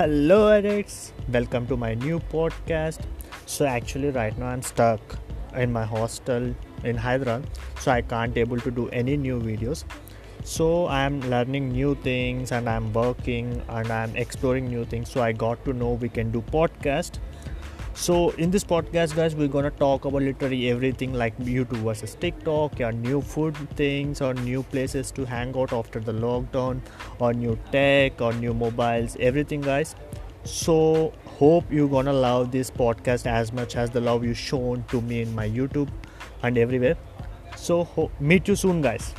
Hello, addicts. Welcome to my new podcast. So actually, right now I'm stuck in my hostel in Hyderabad, so I can't able to do any new videos. So I'm learning new things and I'm working and I'm exploring new things. So I got to know we can do podcast so in this podcast guys we're gonna talk about literally everything like youtube versus tiktok or new food things or new places to hang out after the lockdown or new tech or new mobiles everything guys. So hope you're gonna love this podcast as much as the love you've shown to me in my youtube and everywhere. So ho- meet you soon guys